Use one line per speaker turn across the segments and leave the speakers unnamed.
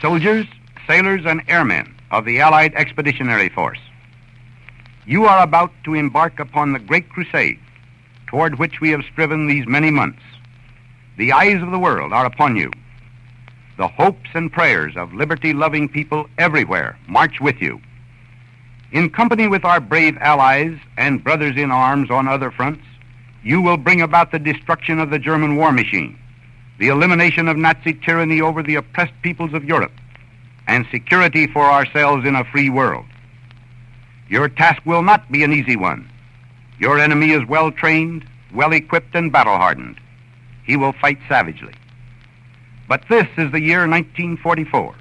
soldiers, sailors, and airmen of the Allied Expeditionary Force. You are about to embark upon the great crusade toward which we have striven these many months. The eyes of the world are upon you. The hopes and prayers of liberty loving people everywhere march with you. In company with our brave allies and brothers in arms on other fronts, you will bring about the destruction of the German war machine, the elimination of Nazi tyranny over the oppressed peoples of Europe, and security for ourselves in a free world. Your task will not be an easy one. Your enemy is well trained, well equipped, and battle hardened. He will fight savagely. But this is the year 1944.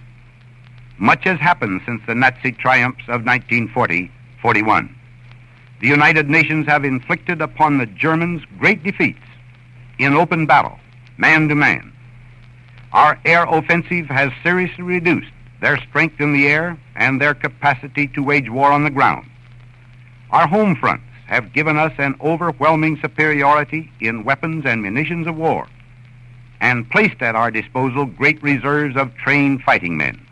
Much has happened since the Nazi triumphs of 1940 41. The United Nations have inflicted upon the Germans great defeats in open battle, man to man. Our air offensive has seriously reduced their strength in the air and their capacity to wage war on the ground. Our home fronts have given us an overwhelming superiority in weapons and munitions of war and placed at our disposal great reserves of trained fighting men.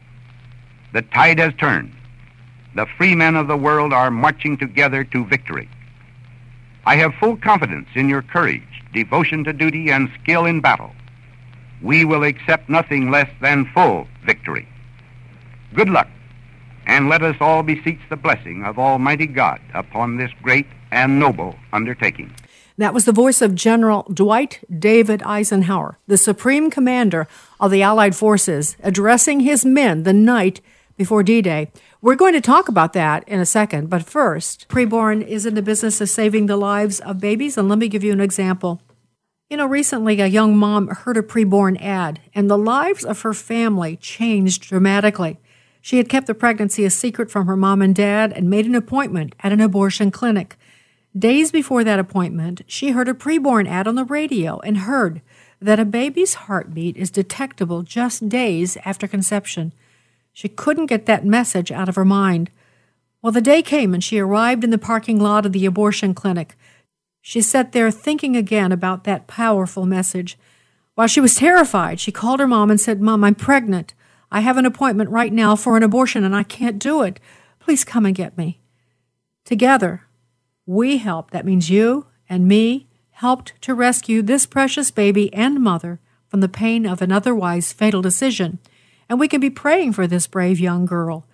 The tide has turned. The free men of the world are marching together to victory. I have full confidence in your courage, devotion to duty, and skill in battle. We will accept nothing less than full victory. Good luck, and let us all beseech the blessing of Almighty God upon this great and noble undertaking.
That was the voice of General Dwight David Eisenhower, the Supreme Commander of the Allied Forces, addressing his men the night before D Day. We're going to talk about that in a second, but first, Preborn is in the business of saving the lives of babies, and let me give you an example. You know, recently a young mom heard a preborn ad, and the lives of her family changed dramatically. She had kept the pregnancy a secret from her mom and dad and made an appointment at an abortion clinic. Days before that appointment, she heard a preborn ad on the radio and heard that a baby's heartbeat is detectable just days after conception. She couldn't get that message out of her mind. Well, the day came and she arrived in the parking lot of the abortion clinic. She sat there thinking again about that powerful message. While she was terrified, she called her mom and said, Mom, I'm pregnant. I have an appointment right now for an abortion and I can't do it. Please come and get me. Together, we helped, that means you and me, helped to rescue this precious baby and mother from the pain of an otherwise fatal decision. And we can be praying for this brave young girl.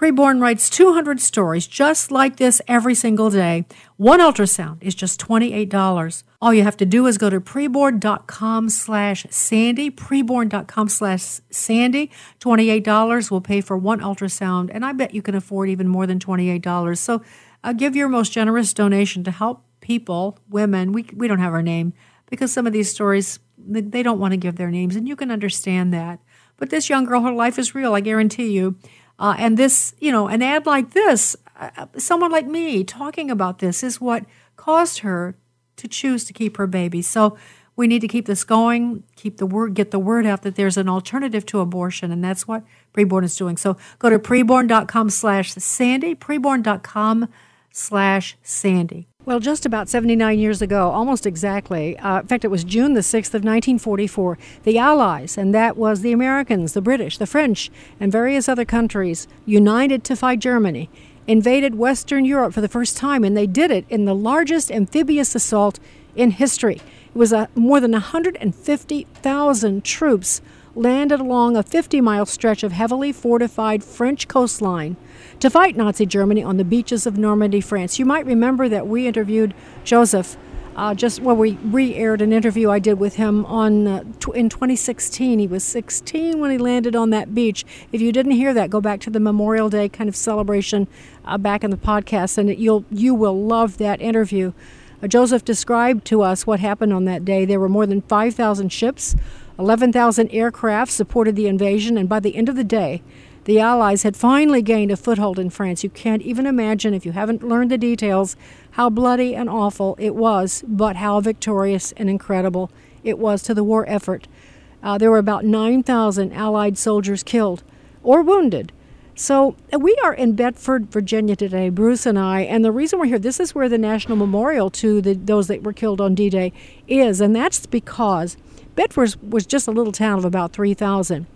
Preborn writes 200 stories just like this every single day. One ultrasound is just $28. All you have to do is go to preborn.com slash Sandy, preborn.com slash Sandy. $28 will pay for one ultrasound, and I bet you can afford even more than $28. So uh, give your most generous donation to help people, women. We, we don't have our name because some of these stories, they don't want to give their names, and you can understand that. But this young girl, her life is real, I guarantee you. Uh, and this, you know, an ad like this, uh, someone like me talking about this is what caused her to choose to keep her baby. So we need to keep this going, keep the word, get the word out that there's an alternative to abortion, and that's what Preborn is doing. So go to preborn.com slash Sandy, preborn.com slash Sandy. Well, just about 79 years ago, almost exactly, uh, in fact, it was June the 6th of 1944, the Allies, and that was the Americans, the British, the French, and various other countries, united to fight Germany, invaded Western Europe for the first time, and they did it in the largest amphibious assault in history. It was a, more than 150,000 troops landed along a 50 mile stretch of heavily fortified French coastline to fight Nazi Germany on the beaches of Normandy, France. You might remember that we interviewed Joseph. Uh, just well, we re-aired an interview I did with him on uh, t- in 2016. He was 16 when he landed on that beach. If you didn't hear that, go back to the Memorial Day kind of celebration uh, back in the podcast, and you'll you will love that interview. Uh, Joseph described to us what happened on that day. There were more than 5,000 ships, 11,000 aircraft supported the invasion, and by the end of the day, the Allies had finally gained a foothold in France. You can't even imagine, if you haven't learned the details, how bloody and awful it was, but how victorious and incredible it was to the war effort. Uh, there were about 9,000 Allied soldiers killed or wounded. So uh, we are in Bedford, Virginia today, Bruce and I, and the reason we're here, this is where the national memorial to the, those that were killed on D-Day is, and that's because Bedford was just a little town of about 3,000.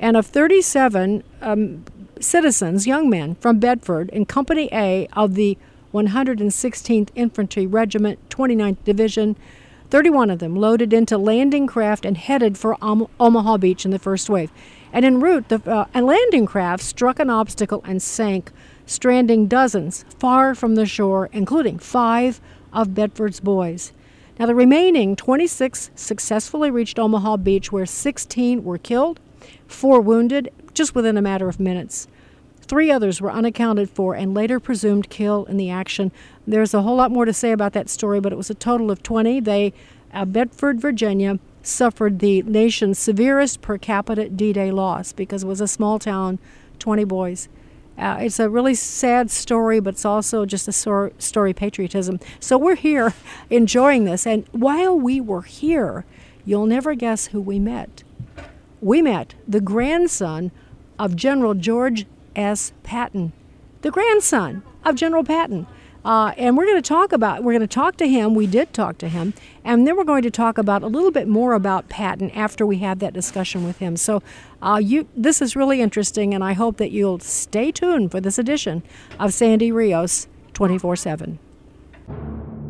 And of 37 um, citizens, young men from Bedford in Company A of the 116th Infantry Regiment, 29th Division, 31 of them loaded into landing craft and headed for Omaha Beach in the first wave. And en route, the uh, a landing craft struck an obstacle and sank, stranding dozens far from the shore, including five of Bedford's boys. Now, the remaining 26 successfully reached Omaha Beach, where 16 were killed, four wounded, just within a matter of minutes. Three others were unaccounted for and later presumed killed in the action. There's a whole lot more to say about that story, but it was a total of 20. They, uh, Bedford, Virginia, suffered the nation's severest per capita D Day loss because it was a small town, 20 boys. Uh, it's a really sad story, but it's also just a sor- story patriotism. So we're here enjoying this. And while we were here, you'll never guess who we met. We met the grandson of General George S. Patton, the grandson of General Patton. Uh, and we're going to talk about, we're going to talk to him. We did talk to him. And then we're going to talk about a little bit more about Patton after we have that discussion with him. So uh, you, this is really interesting, and I hope that you'll stay tuned for this edition of Sandy Rios 24 7.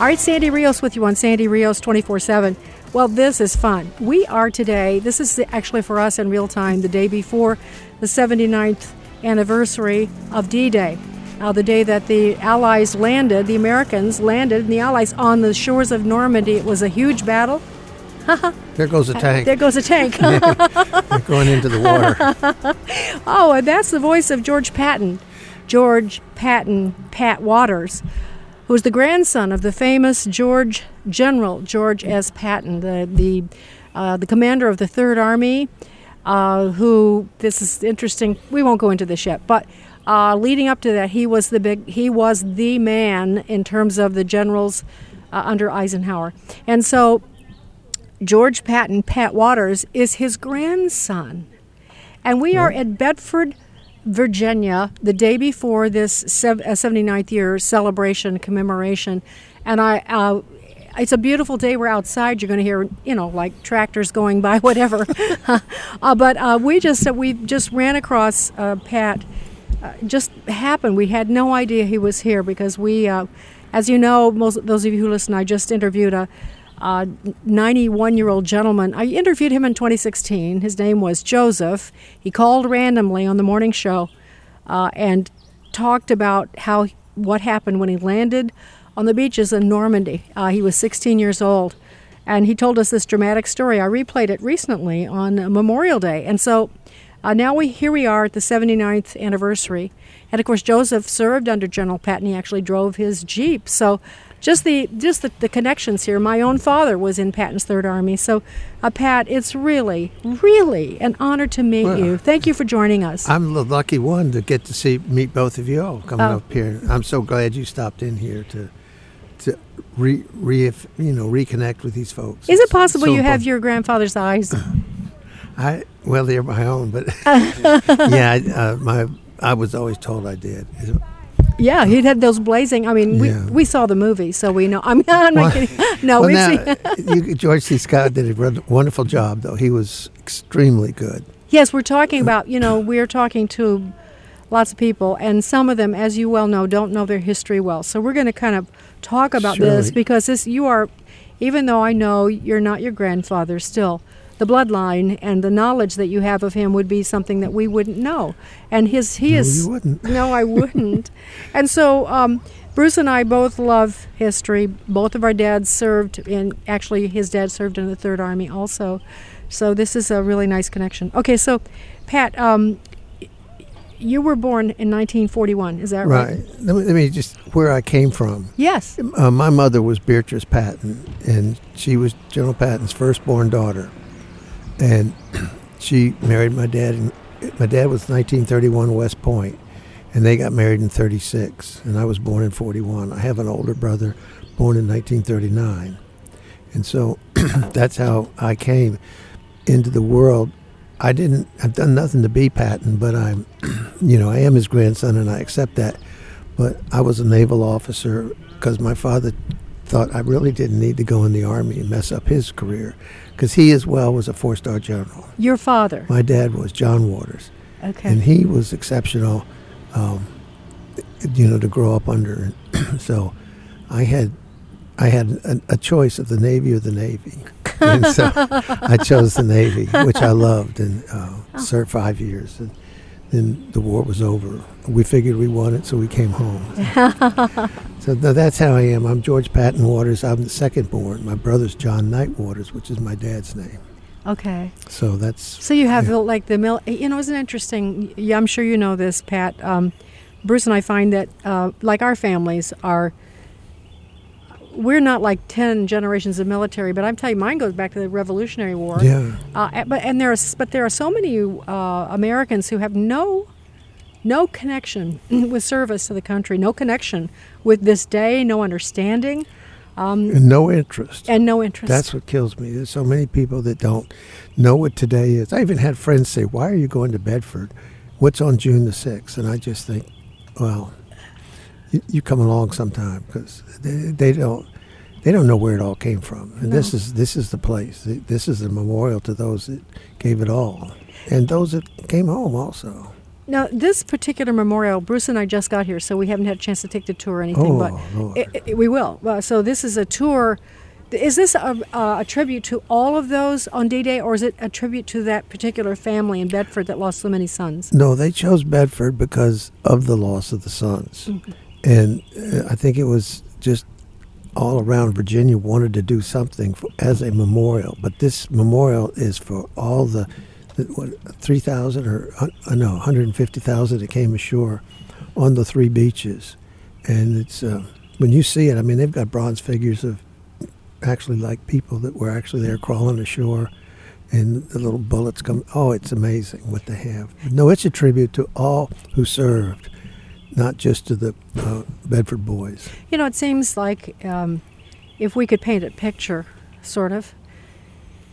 All right, Sandy Rios with you on Sandy Rios 24 7. Well, this is fun. We are today, this is actually for us in real time, the day before the 79th anniversary of D Day. Uh, the day that the Allies landed, the Americans landed, and the Allies on the shores of Normandy. It was a huge battle.
there goes a tank.
There goes a tank.
going into the water.
oh, and that's the voice of George Patton. George Patton, Pat Waters who was the grandson of the famous George General George S. Patton, the the uh, the commander of the Third Army. Uh, who this is interesting. We won't go into this yet, but uh, leading up to that, he was the big he was the man in terms of the generals uh, under Eisenhower, and so George Patton, Pat Waters, is his grandson, and we are at Bedford Virginia the day before this 79th uh, year celebration commemoration, and I. Uh, it's a beautiful day. We're outside. You're going to hear, you know, like tractors going by, whatever. uh, but uh, we just uh, we just ran across uh, Pat. just happened. We had no idea he was here because we, as you know, most those of you who listen, I just interviewed a 91 year old gentleman. I interviewed him in 2016. His name was Joseph. He called randomly on the morning show uh, and talked about how what happened when he landed on the beaches in Normandy. Uh, he was 16 years old. And he told us this dramatic story. I replayed it recently on Memorial Day. And so uh, now we here we are at the 79th anniversary. And of course, Joseph served under General Patton. He actually drove his Jeep. So just the just the, the connections here. My own father was in Patton's Third Army, so uh, Pat, it's really, really an honor to meet well, you. Thank you for joining us.
I'm the lucky one to get to see meet both of you all coming oh. up here. I'm so glad you stopped in here to to re, re you know reconnect with these folks.
Is it possible so you have your grandfather's eyes?
I well, they're my own, but yeah, I, uh, my I was always told I did.
Yeah, he had those blazing. I mean, we, we saw the movie, so we know. I mean, I'm not well, kidding. No,
well, now, you, George C. Scott did a wonderful job, though. He was extremely good.
Yes, we're talking about. You know, we're talking to lots of people, and some of them, as you well know, don't know their history well. So we're going to kind of talk about this because this you are, even though I know you're not your grandfather, still the bloodline and the knowledge that you have of him would be something that we wouldn't know. And his he
no,
is
you wouldn't.
no, I wouldn't. and so um, Bruce and I both love history. Both of our dads served in actually his dad served in the Third Army also. So this is a really nice connection. Okay, so Pat, um, you were born in 1941. Is that right?
Right. Let me, let me just where I came from.
Yes.
Uh, my mother was Beatrice Patton, and she was General Patton's firstborn daughter. And she married my dad. And my dad was 1931 West Point, and they got married in 36. And I was born in 41. I have an older brother, born in 1939, and so that's how I came into the world. I didn't. I've done nothing to be Patton, but I'm, you know, I am his grandson, and I accept that. But I was a naval officer because my father thought I really didn't need to go in the army and mess up his career, because he as well was a four-star general.
Your father.
My dad was John Waters,
Okay.
and he was exceptional, um, you know, to grow up under. so, I had, I had a, a choice of the Navy or the Navy, and so I chose the Navy, which I loved, and uh, served five years. And then the war was over. We figured we won it, so we came home. so th- that's how I am. I'm George Patton Waters. I'm the second born. My brother's John Knight Waters, which is my dad's name.
okay.
So that's
So you have the, like the mil. You know, it's an interesting? Yeah, I'm sure you know this, Pat. Um, Bruce and I find that uh, like our families are. We're not like ten generations of military, but I'm telling you, mine goes back to the Revolutionary War.
yeah.
Uh, but and there is, but there are so many uh, Americans who have no, no connection with service to the country, no connection with this day, no understanding,
and no interest.
and no interest.
That's what kills me. There's so many people that don't know what today is. I even had friends say, "Why are you going to Bedford? What's on June the 6th?" And I just think, well, you, you come along sometime because they, they don't they don't know where it all came from. And this is this is the place. This is the memorial to those that gave it all, and those that came home also.
Now, this particular memorial, Bruce and I just got here, so we haven't had a chance to take the tour or anything,
Oh,
but it, it- we will. So this is a tour. Is this a, a tribute to all of those on D-Day, or is it a tribute to that particular family in Bedford that lost so many sons?
No, they chose Bedford because of the loss of the sons. Mm-hmm. And uh, I think it was just all around Virginia wanted to do something for, as a memorial. But this memorial is for all the, the what, 3,000 or, uh, no, 150,000 that came ashore on the three beaches. And it's, uh, when you see it, I mean, they've got bronze figures of actually like people that were actually there crawling ashore and the little bullets come. Oh, it's amazing what they have. No, it's a tribute to all who served, not just to the uh, Bedford boys.
You know, it seems like um, if we could paint a picture, sort of,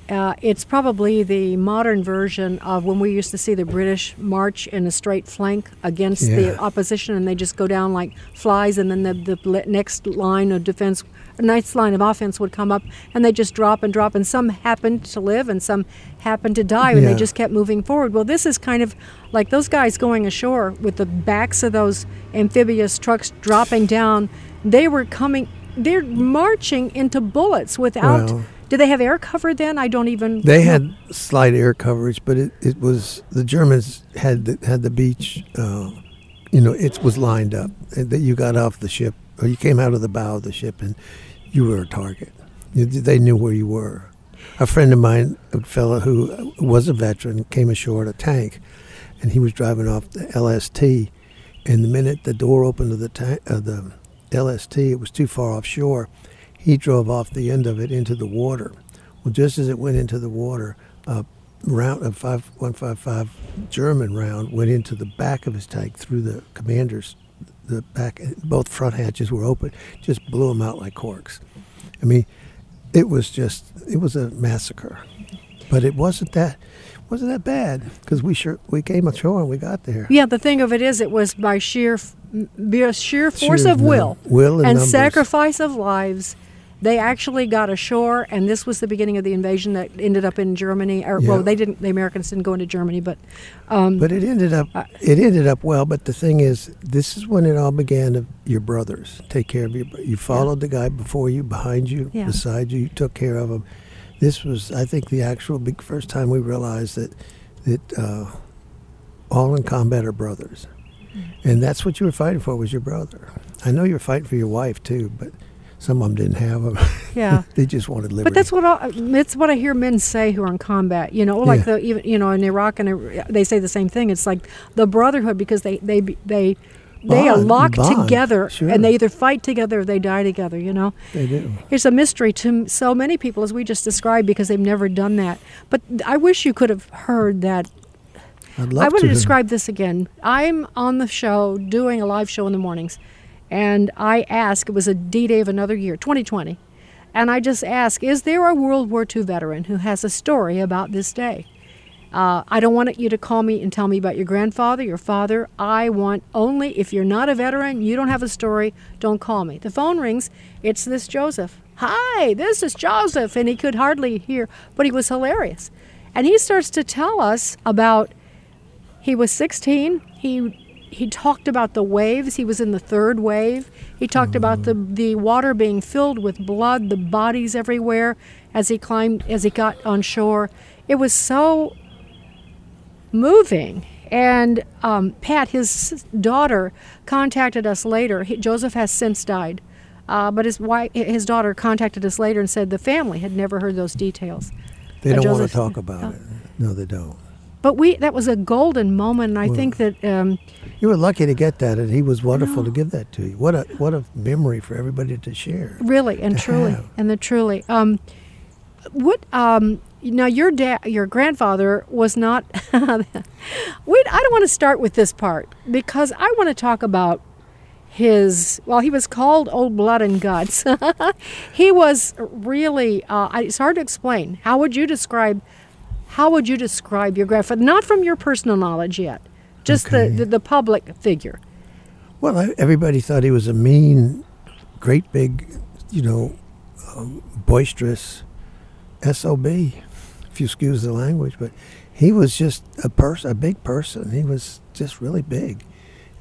uh, it's probably the modern version of when we used to see the British march in a straight flank against
Yeah.
the opposition, and they just go down like flies, and then the, the next line of defense, next line of offense would come up, and they just drop and drop, and some happened to live, and some happened to die, and they just kept moving forward. Well, this is kind of like those guys going ashore with the backs of those amphibious trucks dropping down. They were coming. They're marching into bullets without.
Well-
did they have air cover then? I don't even.
They had slight air coverage, but it, it was the Germans had the, had the beach. Uh, you know, it was lined up. That you got off the ship, or you came out of the bow of the ship, and you were a target. You, they knew where you were. A friend of mine, a fellow who was a veteran, came ashore at a tank, and he was driving off the LST. And the minute the door opened to the tank, uh, the LST, it was too far offshore. He drove off the end of it into the water. Well, just as it went into the water, a round a five one five five German round went into the back of his tank through the commander's the back. Both front hatches were open. Just blew him out like corks. I mean, it was just it was a massacre. But it wasn't that wasn't that bad because we sure we came ashore and we got there.
Yeah, the thing of it is, it was by sheer, by sheer force
Sheer
of will,
will and numbers.
sacrifice of lives. They actually got ashore, and this was the beginning of the invasion that ended up in Germany. Or,
Yeah.
Well, they didn't. The Americans didn't go into Germany, but um,
But it ended up it ended up well. But the thing is, this is when it all began. Of your brothers take care of your. You followed the guy before you, behind you,
Yeah.
beside you. You took care of him. This was, I think, the actual big first time we realized that that uh, all in combat are brothers,
Mm-hmm.
and that's what you were fighting for was your brother. I know you were fighting for your wife too, but some of them didn't have them.
Yeah.
they just wanted liberty.
But that's what I, it's what I hear men say who are in combat. You know, like
Yeah.
the even you know in Iraq and uh, they say the same thing. It's like the brotherhood because they they they they are locked
bond,
together
sure.
and they either fight together or they die together. You know,
they do.
it's a mystery to so many people as we just described because they've never done that. But I wish you could have heard that
I'd love
I want to
to
describe this again. I'm on the show doing a live show in the mornings, and I ask, it was a D Day of another year, 2020, and I just ask, is there a World War II veteran who has a story about this day? Uh, I don't want you to call me and tell me about your grandfather, your father. I want only, if you're not a veteran, you don't have a story, don't call me. The phone rings, it's this Joseph. Hi, this is Joseph. And he could hardly hear, but he was hilarious. And he starts to tell us about he was 16. He he talked about the waves. He was in the third wave. He talked about the the water being filled with blood, the bodies everywhere as he climbed as he got on shore. It was so moving. And um, Pat, his daughter, contacted us later. He, Joseph has since died, uh, but his wife, his daughter, contacted us later and said the family had never heard those details.
They
Uh,
don't want
Joseph-
to talk about
Oh.
it. No, they don't.
But we that was a golden moment, and I think that um,
You were lucky to get that, and he was wonderful to give that to you. What a what a memory for everybody to share.
really and truly
have.
and the truly. Um, what um, now? Your dad, your grandfather was not. we, I don't want to start with this part because I want to talk about his. Well, he was called Old Blood and Guts. he was really. Uh, it's hard to explain. How would you describe? How would you describe your grandfather? Not from your personal knowledge yet, just
Okay.
the, the the public figure.
Well, I, everybody thought he was a mean, great big, you know, um, boisterous sob. If you excuse the language, but he was just a person, a big person. He was just really big.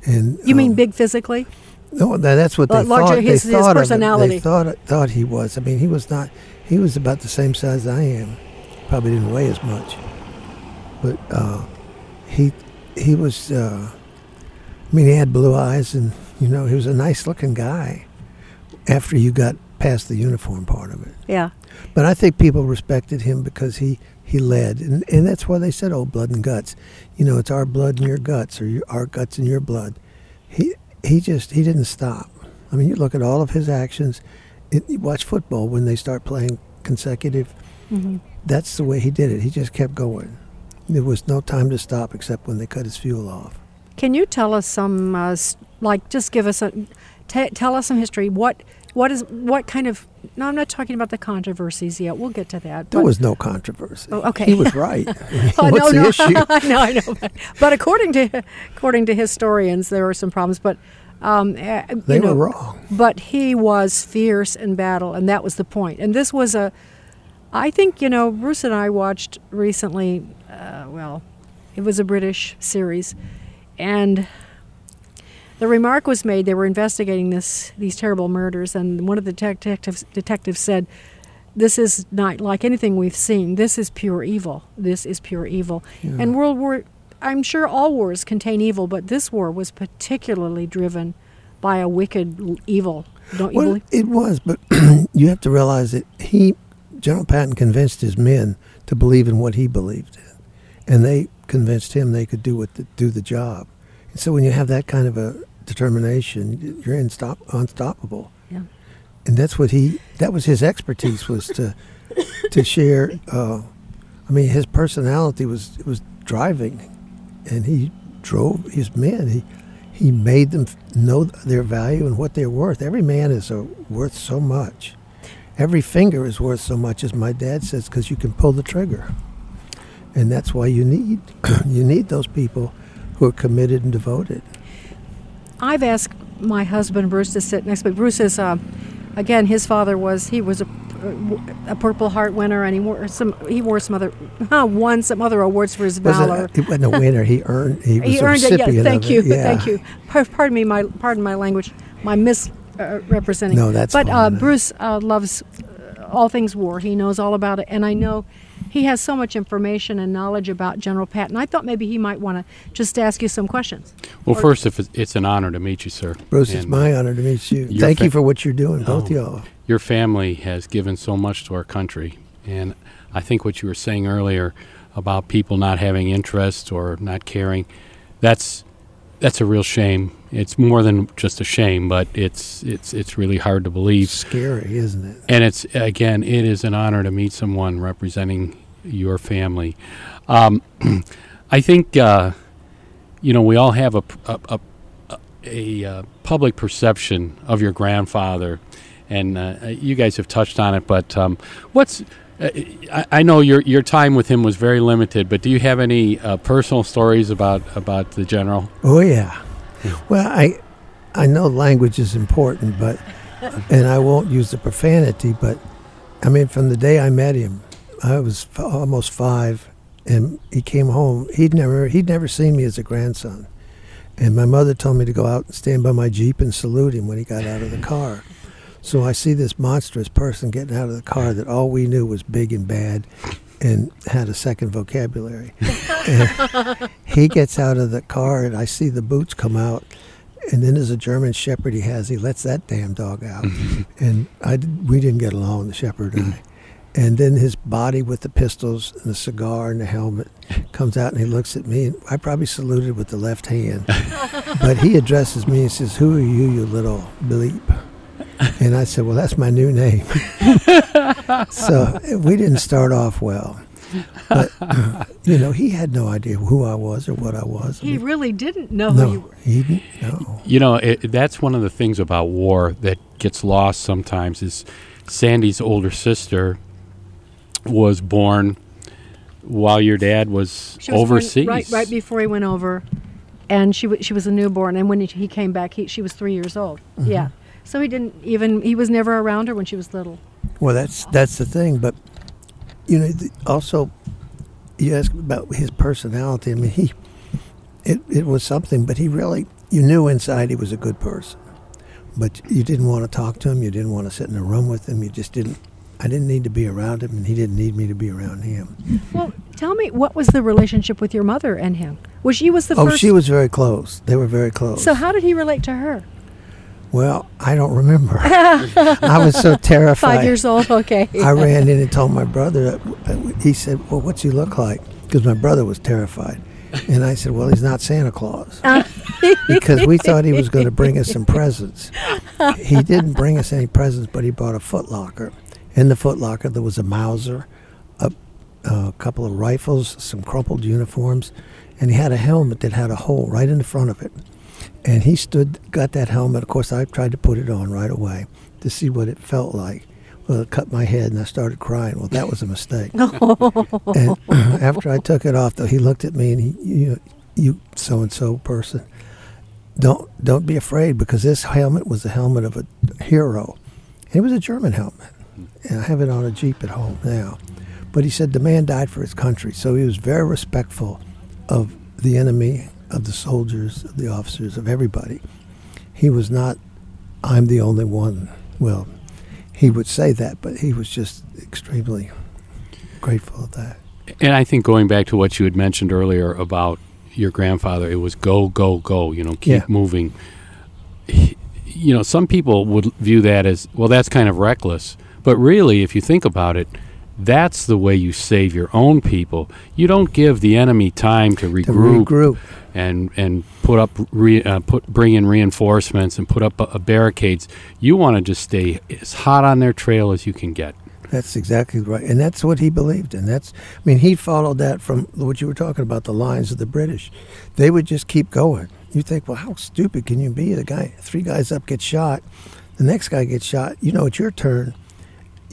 And
You mean
um,
big physically?
No, tha- that's what they
larger
thought.
his-
they
his
thought
personality.
They thought thought he was. I mean, he was not. He was about the same size I am. Probably didn't weigh as much, but uh, he he was. Uh, I mean, he had blue eyes, and you know, he was a nice looking guy. After you got past the uniform part of it,
Yeah.
but I think people respected him because he, he led, and, and that's why they said "old blood and guts." You know, it's our blood and your guts, or your, our guts and your blood. He he just he didn't stop. I mean, you look at all of his actions. It, you watch football when they start playing consecutive. That's the way he did it. He just kept going. There was no time to stop except when they cut his fuel off.
Can you tell us some, uh, like, just give us a, t- tell us some history. What, what is, what kind of? No, I'm not talking about the controversies yet. We'll get to that.
There was no controversy.
Oh, okay.
He was right.
Oh,
What's
no,
the
no,
issue?
I know, I know. But, but according to according to historians, there were some problems. But um, you
They
know,
were wrong.
But he was fierce in battle, and that was the point. And this was a, I think you know, Bruce and I watched recently. Uh, well, it was a British series, and the remark was made they were investigating this these terrible murders, and one of the detectives detectives said, "This is not like anything we've seen. This is pure evil. This is pure evil." And World War, I'm sure all wars contain evil, but this war was particularly driven by a wicked evil. Don't you
Well,
believe?
it was, but you have to realize that he, General Patton, convinced his men to believe in what he believed in, and they convinced him they could do what the, do the job. And so, when you have that kind of a determination, you're unstop, unstoppable.
Yeah.
And that's what he. That was his expertise was to to share. Uh, I mean, his personality was was driving, and he drove his men. He he made them know their value and what they're worth. Every man is uh, worth so much. Every finger is worth so much, as my dad says, because you can pull the trigger, and that's why you need you need those people who are committed and devoted.
I've asked my husband Bruce to sit next to me. Bruce is, uh, again, his father was he was a, a Purple Heart winner, and he wore some he wore some other won some other awards for his
Was
valor.
it, it wasn't a winner. He earned. He was
he
a
earned it. Yeah, thank you,
it. Yeah.
thank you. Pardon me, my pardon my language, my misrepresenting.
No, that's
But uh,
fine.
Bruce uh, loves uh, all things war. He knows all about it, and I know he has so much information and knowledge about General Patton. I thought maybe he might want to just ask you some questions.
Well, first, if it's, it's an honor to meet you, sir.
Bruce, it's my honor to meet you. Thank
fa-
you for what you're doing, both
Oh.
y'all.
Your family has given so much to our country, and I think what you were saying earlier about people not having interest or not caring, that's that's a real shame. It's more than just a shame, but it's it's it's really hard to believe.
Scary, isn't it?
And it's again, it is an honor to meet someone representing your family. Um, I think uh, you know we all have a a, a, a, uh public perception of your grandfather, and uh, you guys have touched on it. But um, what's uh, I, I know your your time with him was very limited, but do you have any uh, personal stories about about the general?
Oh yeah. Well, I I know language is important, but and I won't use the profanity, but I mean, from the day I met him, I was almost five, and he came home. He'd never he'd never seen me as a grandson, and my mother told me to go out and stand by my jeep and salute him when he got out of the car. So I see this monstrous person getting out of the car that all we knew was big and bad, and had a second vocabulary. And he gets out of the car, and I see the boots come out. And then there's a German Shepherd he has. He lets that damn dog out, and I we didn't get along, the Shepherd and I. And then his body with the pistols and the cigar and the helmet comes out, and he looks at me. And I probably saluted with the left hand, but he addresses me and says, "Who are you, you little bleep?" And I said, "Well, that's my new name." so we didn't start off well, but you know, he had no idea who I was or what I was. I
He
mean,
really didn't know who you
no,
were.
he didn't. No.
You know, it, that's one of the things about war that gets lost sometimes. Is Sandy's older sister was born while your dad was,
She was born
overseas.
right, right before he went over, and she w- she was a newborn. And when he, he came back, he, she was three years old.
Mm-hmm.
Yeah, so he didn't even he was never around her when she was little.
Well, that's that's the thing. But you know, also you ask about his personality. I mean, he it it was something, but he really you knew inside he was a good person. But you didn't want to talk to him. You didn't want to sit in a room with him. You just didn't. I didn't need to be around him, and he didn't need me to be around him.
Well, tell me what was the relationship with your mother and him? Was she was the
oh,
first?
she was very close. They were very close.
So how did he relate to her?
Well, I don't remember. I was so terrified.
Five years old. Okay.
I ran in and told my brother. He said, "Well, what's he look like?" Because my brother was terrified, and I said, "Well, he's not Santa Claus," uh. because we thought he was going to bring us some presents. He didn't bring us any presents, but he brought a footlocker. In the footlocker, there was a Mauser, a, a couple of rifles, some crumpled uniforms, and he had a helmet that had a hole right in the front of it. And he stood, got that helmet. Of course, I tried to put it on right away to see what it felt like. Well, it cut my head, and I started crying. Well, that was a mistake. and after I took it off, though, he looked at me and he, you, you so and so person, don't don't be afraid because this helmet was the helmet of a hero. It was a German helmet, and I have it on a jeep at home now. But he said the man died for his country, so he was very respectful of the enemy, of the soldiers, of the officers, of everybody. He was not, I'm the only one. Well, he would say that, but he was just extremely grateful of that.
And I think going back to what you had mentioned earlier about your grandfather, it was go, go, go. You know, keep
Yeah.
moving. He- You know, some people would view that as well. That's kind of reckless. But really, if you think about it, that's the way you save your own people. You don't give the enemy time to
To
regroup,
regroup.
and and put up re, uh, put bring in reinforcements and put up uh, barricades. You want to just stay as hot on their trail as you can get.
That's exactly right, and that's what he believed in. That's, I mean, he followed that from what you were talking about, the lines of the British. They would just keep going. You think, well, how stupid can you be? The guy, three guys up, get shot. The next guy gets shot. You know, it's your turn,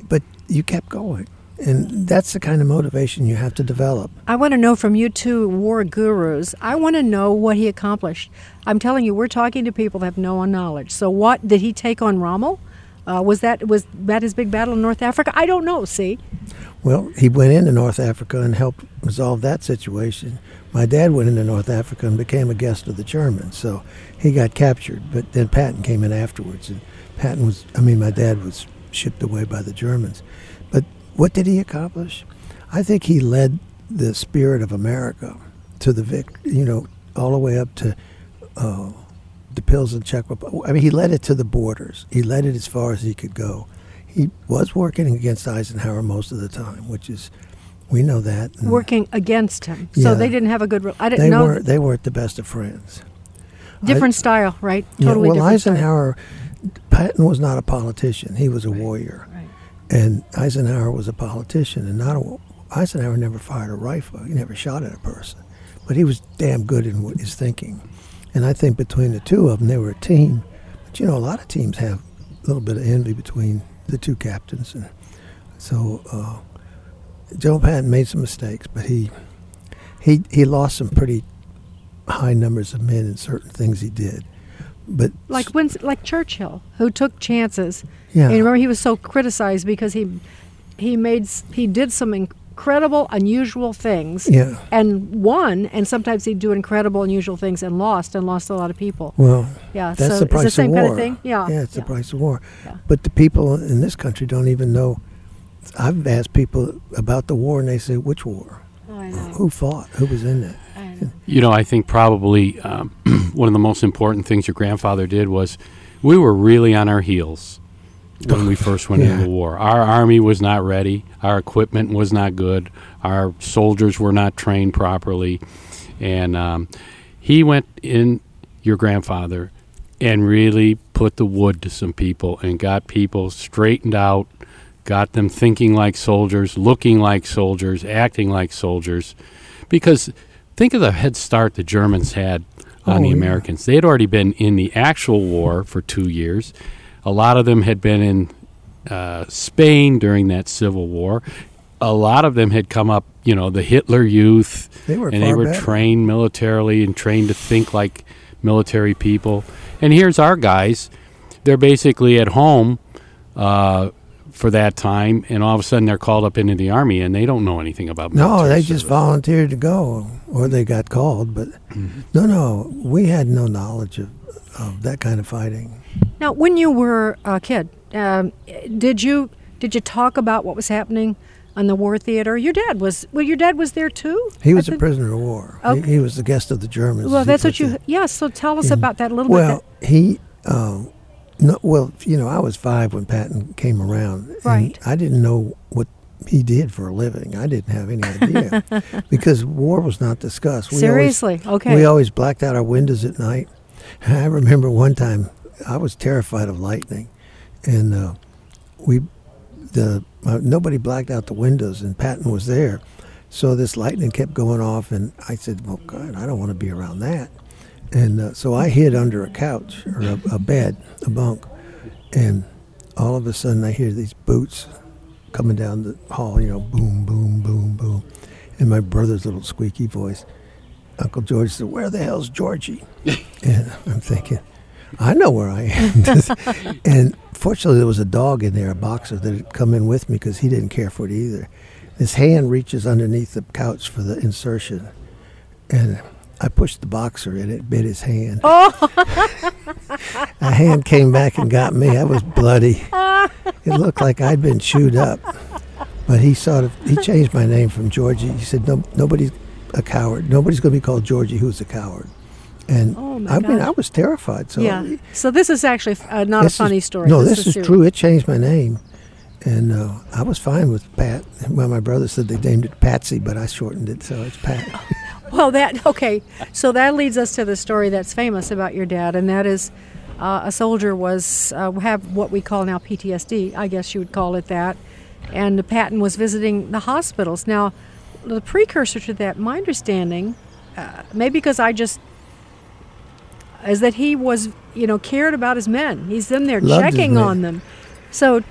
but you kept going, and that's the kind of motivation you have to develop.
I want to know from you two war gurus. I want to know what he accomplished. I'm telling you, we're talking to people that have no knowledge. So, what did he take on Rommel? Uh, was that was that his big battle in North Africa? I don't know. See,
Well, he went into North Africa and helped resolve that situation. My dad went into North Africa and became a guest of the Germans, so he got captured. But then Patton came in afterwards, and Patton was, I mean, my dad was shipped away by the Germans. What did he accomplish? I think he led the spirit of America to the vic, you know, all the way up to uh, the Pilsen in Czech Republic. I mean, he led it to the borders. He led it as far as he could go. He was working against Eisenhower most of the time, which is we know that. And
Working against him, so
Yeah.
they didn't have a good. Re- I didn't
they
know.
weren't they weren't the best of friends.
different style, right?
Yeah,
Totally
well,
different style.
Eisenhower, Patton was not a politician. He was a warrior. And Eisenhower was a politician and not a. Eisenhower never fired a rifle. He never shot at a person, but he was damn good in his thinking. And I think between the two of them, they were a team. But you know, a lot of teams have a little bit of envy between the two captains, and so uh, Joe Patton made some mistakes, but he he he lost some pretty high numbers of men in certain things he did. But
like when like Churchill, who took chances.
Yeah.
And remember, he was so criticized because he he made he did some incredible, unusual things.
Yeah.
And won, and sometimes he'd do incredible, unusual things and lost, and lost a lot of people.
Well,
Yeah,
that's
so
the
it's the
price
same
of
kind of
war.
thing? Yeah,
yeah, it's
yeah.
the price of war.
Yeah.
But the people in this country don't even know. I've asked people about the war, and they say, "Which war?
Oh, I know.
Who fought? Who was in it?"
You know, I think probably um, one of the most important things your grandfather did was we were really on our heels when we first went
Yeah.
into the war. Our army was not ready. Our equipment was not good. Our soldiers were not trained properly. And um, he went in, your grandfather, and really put the wood to some people and got people straightened out, got them thinking like soldiers, looking like soldiers, acting like soldiers. Because think of the head start the Germans had on
Oh,
the
yeah.
Americans. They had already been in the actual war for two years. A lot of them had been in uh, Spain during that Civil War. A lot of them had come up, you know, the Hitler Youth,
They were
and they were
better.
trained militarily and trained to think like military people. And here's our guys; they're basically at home uh, for that time, and all of a sudden they're called up into the army, and they don't know anything about
No,
military
they just volunteered to go, or they got called. But
Mm-hmm.
no, no, we had no knowledge of, of that kind of fighting.
Now, when you were a kid, um, did you did you talk about what was happening on the war theater? Your dad was well. Your dad was there too.
He
I
was a prisoner of war. He-
Okay.
He, was the guest of the Germans.
Well, that's what you.
it.
Yeah. So tell us
Yeah.
about that a little
Well,
bit.
Well, he, um, no, well, you know, I was five when Patton came around. and
Right.
I didn't know what he did for a living. I didn't have any idea because war was not discussed. We
Seriously?
always,
Okay.
We always blacked out our windows at night. I remember one time I was terrified of lightning, and uh, we, the uh, nobody blacked out the windows, and Patton was there. So this lightning kept going off, and I said, "Well, God, I don't want to be around that." And uh, so I hid under a couch or a, a bed, a bunk, and all of a sudden I hear these boots coming down the hall. You know, boom, boom, boom, boom, and my brother's little squeaky voice. Uncle George said, "Where the hell's Georgie?" and I'm thinking, I know where I am. and fortunately, there was a dog in there, a boxer that had come in with me because he didn't care for it either. His hand reaches underneath the couch for the insertion, and I pushed the boxer and it bit his hand. a hand came back and got me. I was bloody. It looked like I'd been chewed up. But he sort of he changed my name from Georgie. He said, "No, nobody's a coward. Nobody's going to be called Georgie who's a coward." And
Oh,
I mean. I was terrified. So
yeah. So this is actually uh, not a
this is-
funny story.
No, this, is
serious.
true. It changed my name, and uh, I was fine with Pat. Well, my brother said they named it Patsy, but I shortened it, so it's Pat.
Well, that okay. So that leads us to the story that's famous about your dad, and that is uh, a soldier was uh, have what we call now PTSD. I guess you would call it that. And the Patton was visiting the hospitals. Now, the precursor to that, my understanding, uh, maybe because I just is that he was, you know, cared about his men. He's in there
Loved
checking on them. So, do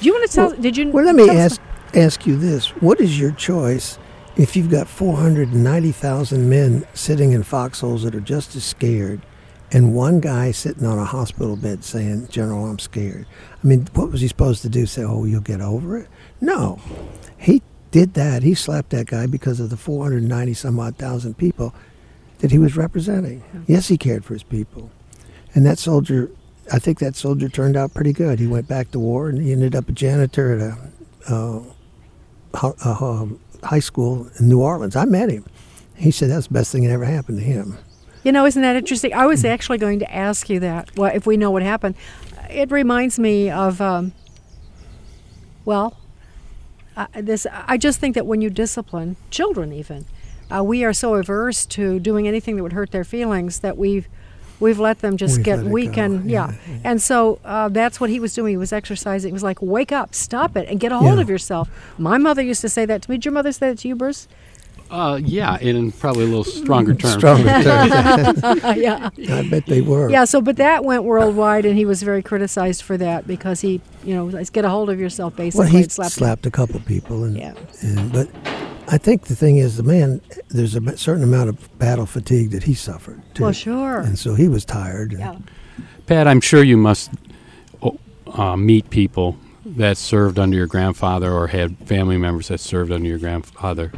you want to tell?
Well-
did you?
Well, let me
us-
ask ask you this: What is your choice if you've got four hundred and ninety thousand men sitting in foxholes that are just as scared, and one guy sitting on a hospital bed saying, "General, I'm scared." I mean, what was he supposed to do? Say, "Oh, you'll get over it"? No, he did that. He slapped that guy because of the four hundred ninety some odd thousand people that he was representing. Yes, he cared for his people, and that soldier. I think that soldier turned out pretty good. He went back to war and he ended up a janitor at a, uh, ho- a, um, high school in New Orleans. I met him. He said that's the best thing that ever happened to him.
You know, isn't that interesting? I was actually going to ask you that. Well, if we know what happened, it reminds me of, um, well, uh, this. I just think that when you discipline children, even, uh, we are so averse to doing anything that would hurt their feelings that we've we've let them just
We've
get weak and yeah.
yeah,
And so uh, that's what he was doing. He was exercising. He was like, wake up, stop it, and get a hold
Yeah.
of yourself. My mother used to say that to me. Did your mother say that to you, Bruce?
Uh, yeah, in probably a little stronger terms.
Stronger terms.
yeah.
I bet they were.
Yeah, so but that went worldwide, and he was very criticized for that because he, you know, let's get a hold of yourself. Basically,
Well, he
slapped
slapped, a couple people, and,
Yeah.
and but I think the thing is, the man, there's a certain amount of battle fatigue that he suffered. Too.
Well, sure.
And so he was tired. and-
Yeah.
Pat, I'm sure you must oh, uh, meet people that served under your grandfather or had family members that served under your grandfather.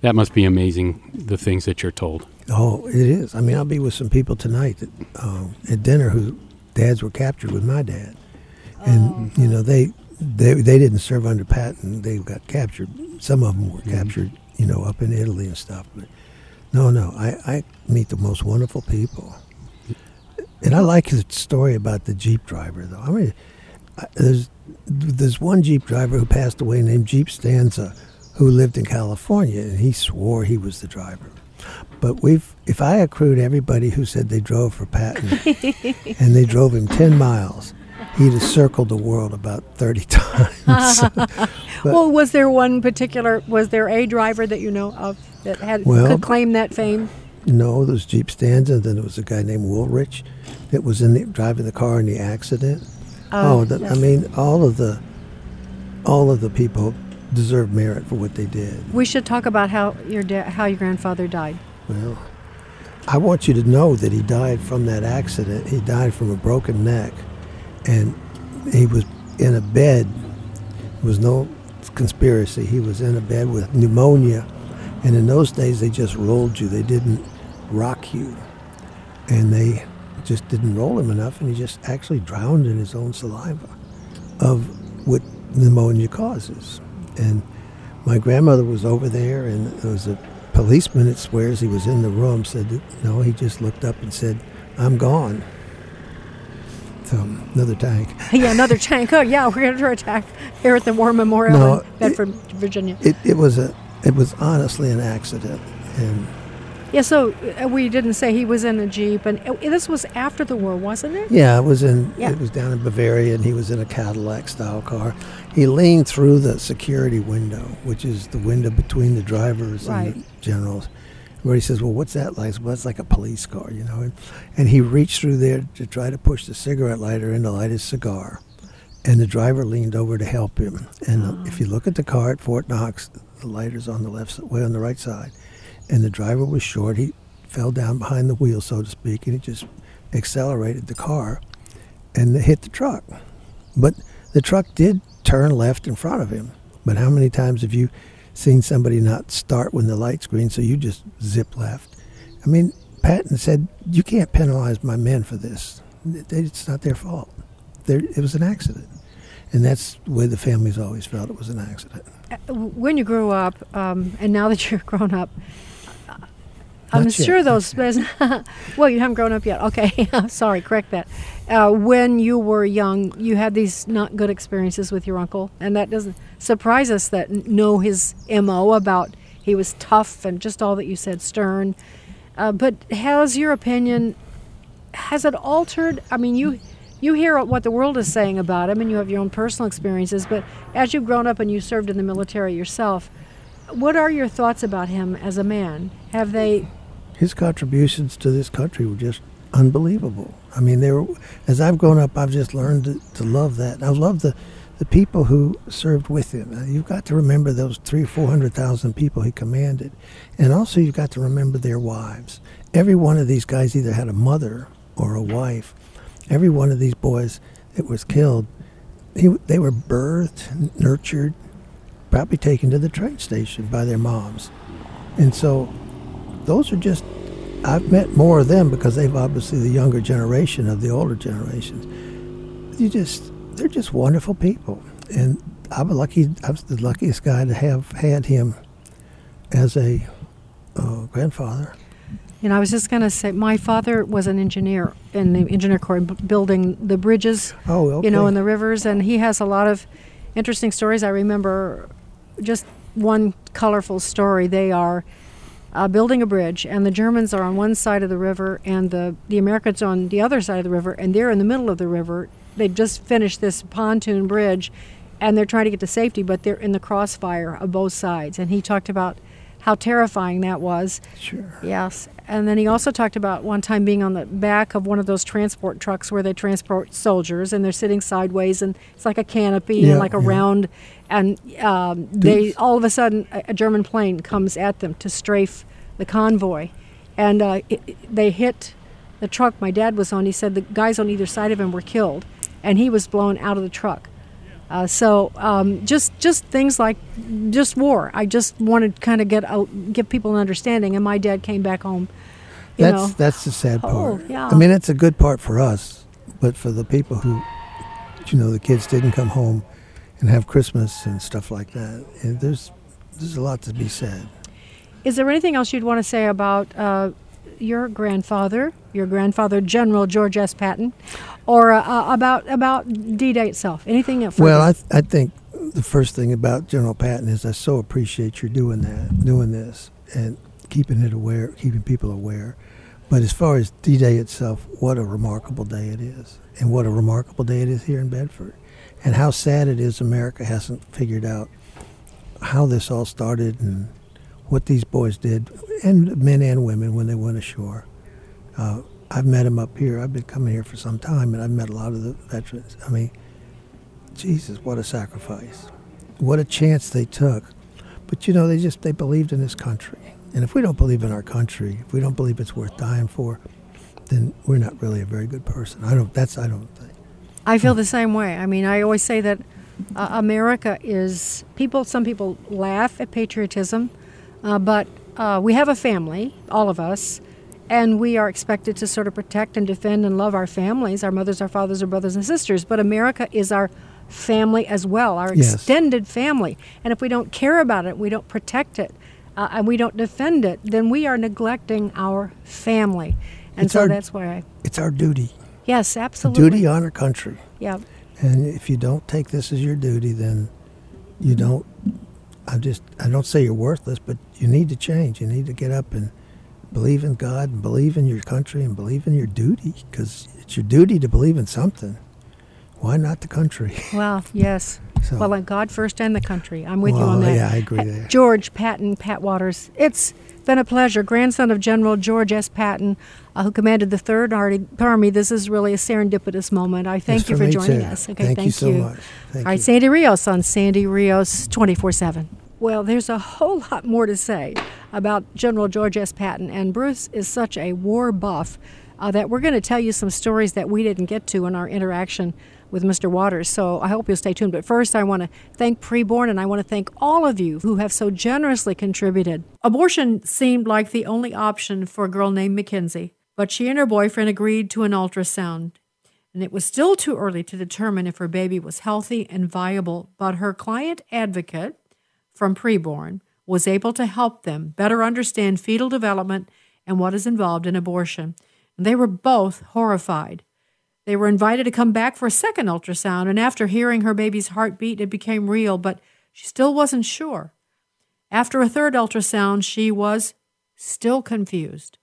That must be amazing, the things that you're told.
Oh, it is. I mean, I'll be with some people tonight that, um, at dinner whose dads were captured with my dad, and you know they they they didn't serve under Patton. They got captured. Some of them were mm-hmm. captured, you know, up in Italy and stuff. But no, no, I I meet the most wonderful people, and I like his story about the jeep driver though. I mean, I, there's there's one jeep driver who passed away named Jeep Stanza, who lived in California, and he swore he was the driver. But we've, if I accrued everybody who said they drove for Patton, and they drove him ten miles, he'd have circled the world about thirty times.
well, was there one particular? Was there a driver that you know of that had
Well-
could claim that fame?
no, there was Jeep Stanza, and then there was a guy named Woodring that was in the, driving the car in the accident.
Oh,
Oh, the, I mean, all of the, all of the people deserve merit for what they did.
We should talk about how your da- how your grandfather died.
Well, I want you to know that he died from that accident. He died from a broken neck, and he was in a bed. There was no conspiracy. He was in a bed with pneumonia, and in those days they just rolled you. They didn't rock you, and they just didn't roll him enough, and he just actually drowned in his own saliva of what pneumonia causes. And my grandmother was over there, and there was a policeman that swears he was in the room. Said, no, he just looked up and said, "I'm gone." So another tank.
yeah, another tank. Oh, yeah, we're under attack here at the War Memorial
No,
in Bedford, Virginia.
It, it was a it was honestly an accident, and
Yeah, so uh, we didn't say he was in a jeep, and uh, this was after the war, wasn't it?
yeah, it was in
Yeah.
it was down in Bavaria, and he was in a Cadillac style car. He leaned through the security window, which is the window between the drivers and the generals. Where he says, "Well, what's that like?" Well, it's like a police car, you know. And, and he reached through there to try to push the cigarette lighter in to light his cigar, and the driver leaned over to help him. And if you look at the car at Fort Knox, the lighter's on the left, way on the right side, and the driver was short. He fell down behind the wheel, so to speak, and he just accelerated the car, and hit the truck. But the truck did turn left in front of him. But how many times have you seen somebody not start when the light's green, so you just zip left? I mean, Patton said, You can't penalize my men for this. It's not their fault. There, it was an accident. And that's the way the families always felt it was an accident.
Uh, When you grew up, um, and now that you're grown up, I'm
Not
sure
not
those. well, you haven't grown up yet. Okay, sorry, correct that. Uh, when you were young, you had these not good experiences with your uncle, and that doesn't surprise us. That know his mo about he was tough and just all that you said, stern. Uh, but has your opinion has it altered? I mean, you you hear what the world is saying about him, and you have your own personal experiences. But as you've grown up and you served in the military yourself, what are your thoughts about him as a man? Have they?
His contributions to this country were just unbelievable. I mean, they were, as I've grown up, I've just learned to, to love that. I love the, the people who served with him. Uh, You've got to remember those three, four hundred thousand people he commanded, and also you've got to remember their wives. Every one of these guys either had a mother or a wife. Every one of these boys that was killed, he, they were birthed, nurtured, probably taken to the train station by their moms, and so those are just I've met more of them because they've obviously the younger generation of the older generations. You just they're just wonderful people, and I'm a lucky. I was the luckiest guy to have had him as a uh, grandfather.
You know, I was just going to say, my father was an engineer in the engineer corps, b- building the bridges.
Oh, okay.
You know, in the rivers, and he has a lot of interesting stories. I remember just one colorful story. They are uh, building a bridge, and the Germans are on one side of the river, and the the Americans on the other side of the river, and they're in the middle of the river. They just finished this pontoon bridge, and they're trying to get to safety, but they're in the crossfire of both sides. And he talked about how terrifying that was.
Sure.
Yes. And then he also talked about one time being on the back of one of those transport trucks where they transport soldiers and they're sitting sideways and it's like a canopy
Yeah,
and like a
yeah.
round. And um, they all of a sudden, a, a German plane comes at them to strafe the convoy. And uh, it, it- they hit the truck my dad was on. He said the guys on either side of him were killed and he was blown out of the truck. Uh, so um, just just things like just war. I just wanted to kind of get a, give people an understanding. And my dad came back home. You
That's
know,
that's the sad
Oh,
part.
yeah.
I mean, it's a good part for us, but for the people who, you know, the kids didn't come home and have Christmas and stuff like that. And there's there's a lot to be said.
is there anything else you'd want to say about uh, your grandfather, your grandfather General George S. Patton, or uh, uh, about about D-Day itself? Anything? that
Well. I th- I think the first thing about General Patton is I so appreciate you doing that, doing this, and keeping it aware, keeping people aware. But as far as D-Day itself, what a remarkable day it is, and what a remarkable day it is here in Bedford, and how sad it is America hasn't figured out how this all started and what these boys did, and men and women when they went ashore. Uh, I've met them up here. I've been coming here for some time, and I've met a lot of the veterans. I mean, Jesus, what a sacrifice. What a chance they took. But you know, they just they believed in this country. And if we don't believe in our country, if we don't believe it's worth dying for, then we're not really a very good person. I don't that's I don't think.
I feel the same way. I mean, I always say that uh, America is people. Some people laugh at patriotism, uh, but uh, we have a family, all of us, and we are expected to sort of protect and defend and love our families, our mothers, our fathers, our brothers and sisters. But America is our family as well, our
Yes.
extended family. And if we don't care about it, we don't protect it, uh, and we don't defend it, then we are neglecting our family. And
It's
so
our-
that's why I.
It's our duty.
Yes, absolutely.
Duty on our country.
Yeah.
And if you don't take this as your duty, then you don't. I just I don't say you're worthless, but you need to change. You need to get up and believe in God and believe in your country and believe in your duty because it's your duty to believe in something. Why not the country?
Well, yes.
So-
well, God first and the country. I'm with you on that.
yeah, I agree there.
George Patton, Pat Waters. It's been a pleasure. Grandson of General George S. Patton, uh, who commanded the Third Army. This is really a serendipitous moment. I thank
Yes,
you
for
for joining
too.
us. Okay,
Thank
thank,
you so much. Thank
All right,
you.
Sandy Rios on Sandy Rios 24 7. Well, there's a whole lot more to say about General George S. Patton, and Bruce is such a war buff uh, that we're going to tell you some stories that we didn't get to in our interaction with Mr. Waters. So I hope you'll stay tuned. But first, I want to thank Preborn, and I want to thank all of you who have so generously contributed. Abortion seemed like the only option for a girl named Mackenzie, but she and her boyfriend agreed to an ultrasound and it was still too early to determine if her baby was healthy and viable, but her client advocate from preborn was able to help them better understand fetal development and what is involved in abortion. And they were both horrified. They were invited to come back for a second ultrasound, and after hearing her baby's heartbeat, it became real, but she still wasn't sure. After a third ultrasound, she was still confused.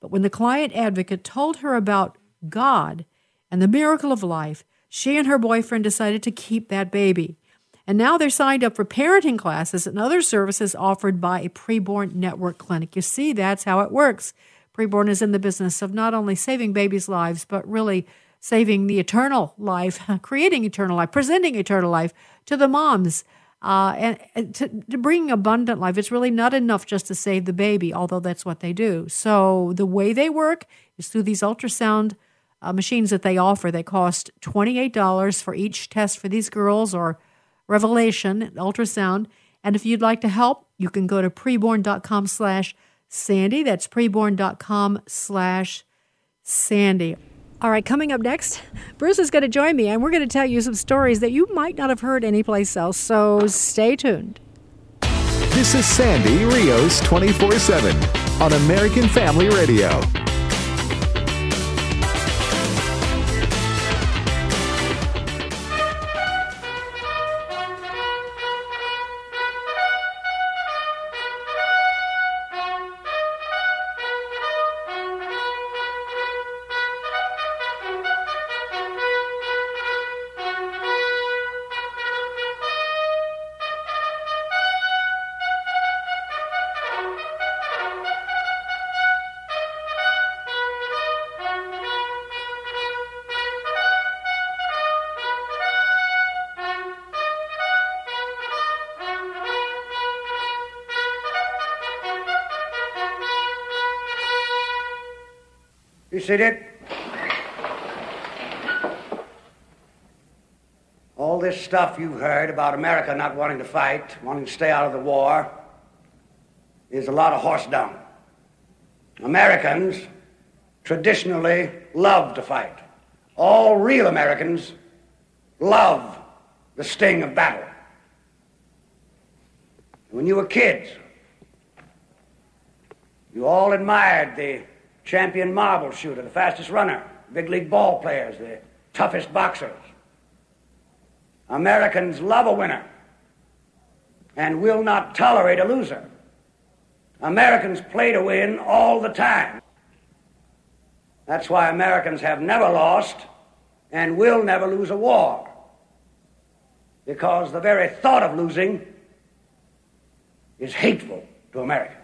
But when the client advocate told her about God and the miracle of life, she and her boyfriend decided to keep that baby. And now they're signed up for parenting classes and other services offered by a preborn network clinic. You see, that's how it works. Preborn is in the business of not only saving babies' lives, but really saving the eternal life, creating eternal life, presenting eternal life to the moms, uh, and, and to, to bring abundant life. It's really not enough just to save the baby, although that's what they do. So the way they work is through these ultrasound uh, machines that they offer. They cost $28 for each test for these girls or Revelation ultrasound. And if you'd like to help, you can go to preborn.com slash Sandy. That's preborn.com slash Sandy. All right, coming up next, Bruce is going to join me, and we're going to tell you some stories that you might not have heard anyplace else. So stay tuned.
This is Sandy Rios 24 7 on American Family Radio.
Seated? All this stuff you've heard about America not wanting to fight, wanting to stay out of the war, is a lot of horse dung. Americans traditionally love to fight. All real Americans love the sting of battle. When you were kids, you all admired the champion marble shooter, the fastest runner, big league ball players, the toughest boxers. Americans love a winner and will not tolerate a loser. Americans play to win all the time. That's why Americans have never lost and will never lose a war. Because the very thought of losing is hateful to Americans.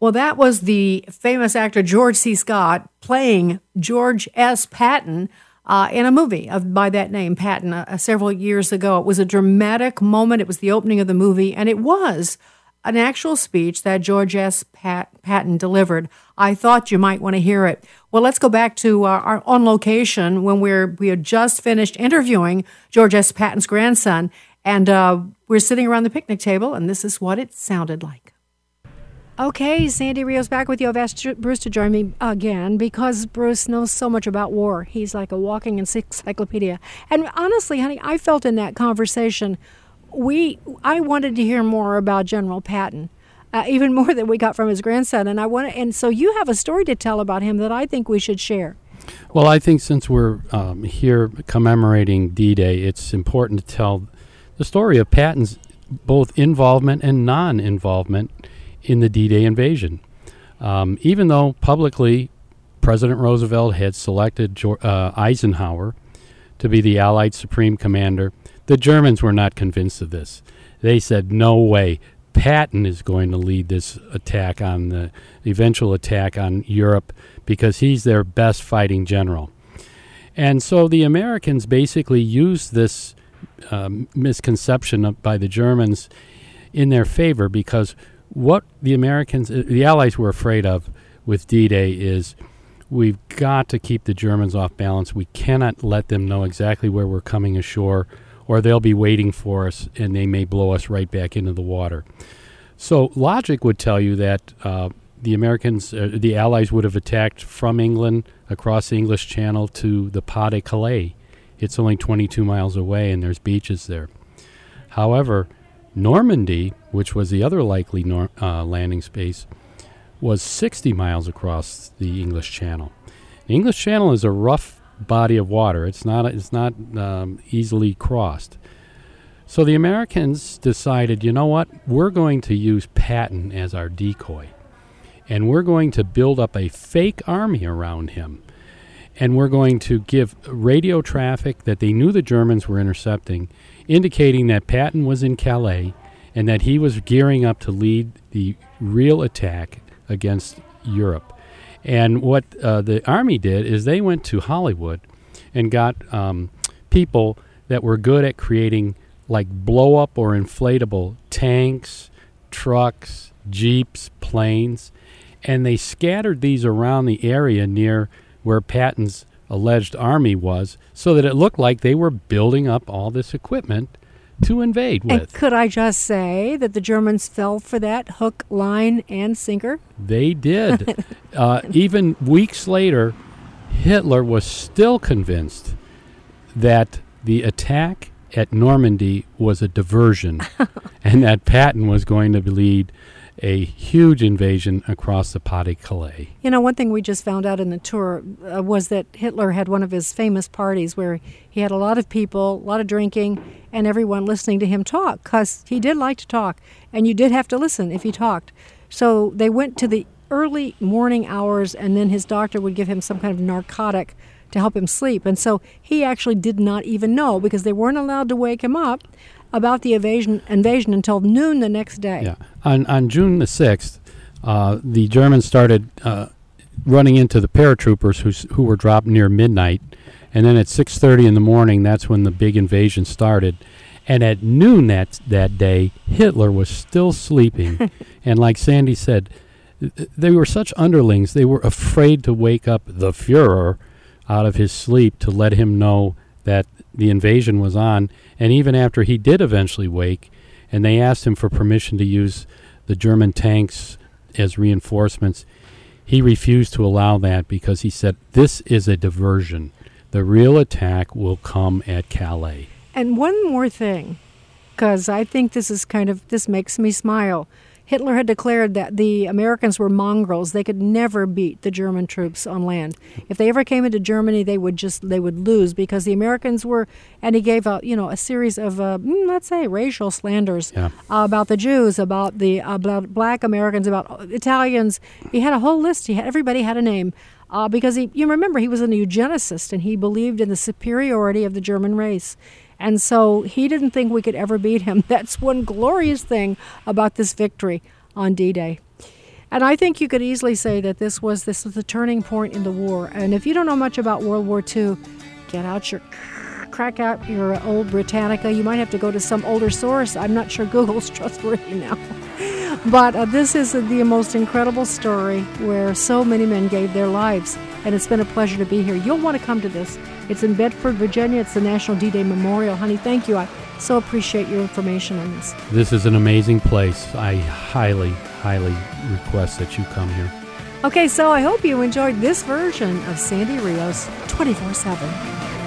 Well, that was the famous actor George C. Scott playing George S. Patton uh, in a movie of, by that name, Patton, uh, several years ago. It was a dramatic moment. It was the opening of the movie, and it was an actual speech that George S. Pat- Patton delivered. I thought you might want to hear it. Well, let's go back to uh, our on location when we're we had just finished interviewing George S. Patton's grandson, and uh, we're sitting around the picnic table, and this is what it sounded like. Okay, Sandy Rios back with you. I've asked Bruce to join me again because Bruce knows so much about war. He's like a walking encyclopedia. And honestly, honey, I felt in that conversation, we I wanted to hear more about General Patton. Uh, even more than we got from his grandson, and I want and so you have a story to tell about him that I think we should share.
Well, I think since we're um, here commemorating D-Day, it's important to tell the story of Patton's both involvement and non-involvement in the D Day invasion. Um, even though publicly President Roosevelt had selected uh, Eisenhower to be the Allied Supreme Commander, the Germans were not convinced of this. They said, no way. Patton is going to lead this attack on the eventual attack on Europe because he's their best fighting general. And so the Americans basically used this um, misconception by the Germans in their favor because what the Americans, uh, the Allies were afraid of with D Day is we've got to keep the Germans off balance. We cannot let them know exactly where we're coming ashore, or they'll be waiting for us and they may blow us right back into the water. So, logic would tell you that uh, the Americans, uh, the Allies would have attacked from England across the English Channel to the Pas de Calais. It's only 22 miles away and there's beaches there. However, Normandy, which was the other likely nor- uh, landing space, was 60 miles across the English Channel. The English Channel is a rough body of water. It's not it's not um, easily crossed. So the Americans decided, you know what? We're going to use Patton as our decoy. And we're going to build up a fake army around him. And we're going to give radio traffic that they knew the Germans were intercepting indicating that Patton was in Calais and that he was gearing up to lead the real attack against Europe. And what uh, the Army did is they went to Hollywood and got um, people that were good at creating like blow up or inflatable tanks, trucks, jeeps, planes, and they scattered these around the area near where Patton's alleged army was so that it looked like they were building up all this equipment to invade with.
And could I just say that the Germans fell for that hook, line, and sinker?
They did. uh, even weeks later, Hitler was still convinced that the attack at Normandy was a diversion, and that Patton was going to lead a huge invasion across the Pas de Calais.
You know, one thing we just found out in the tour uh, was that Hitler had one of his famous parties where he had a lot of people, a lot of drinking, and everyone listening to him talk because he did like to talk, and you did have to listen if he talked. So they went to the early morning hours, and then his doctor would give him some kind of narcotic to help him sleep. And so he actually did not even know because they weren't allowed to wake him up about the invasion, invasion until noon the next day.
Yeah. On, on June the 6th, uh, the Germans started uh, running into the paratroopers who, who were dropped near midnight. And then at 6.30 in the morning, that's when the big invasion started. And at noon that, that day, Hitler was still sleeping. and like Sandy said, they were such underlings, they were afraid to wake up the Fuhrer out of his sleep to let him know that the invasion was on. And even after he did eventually wake, and they asked him for permission to use the German tanks as reinforcements, he refused to allow that because he said, This is a diversion. The real attack will come at Calais.
And one more thing, because I think this is kind of, this makes me smile. Hitler had declared that the Americans were mongrels. They could never beat the German troops on land. If they ever came into Germany, they would just they would lose because the Americans were. And he gave a you know a series of uh, mm, let's say racial slanders
yeah.
uh, about the Jews, about the uh, about black Americans, about Italians. He had a whole list. He had everybody had a name. Uh, because he, you remember, he was an eugenicist and he believed in the superiority of the German race. And so he didn't think we could ever beat him. That's one glorious thing about this victory on D Day. And I think you could easily say that this was this was the turning point in the war. And if you don't know much about World War II, get out your crack out your old Britannica. You might have to go to some older source. I'm not sure Google's trustworthy now. but uh, this is the most incredible story where so many men gave their lives. And it's been a pleasure to be here. You'll want to come to this. It's in Bedford, Virginia. It's the National D Day Memorial. Honey, thank you. I so appreciate your information on this.
This is an amazing place. I highly, highly request that you come here.
Okay, so I hope you enjoyed this version of Sandy Rios 24 7.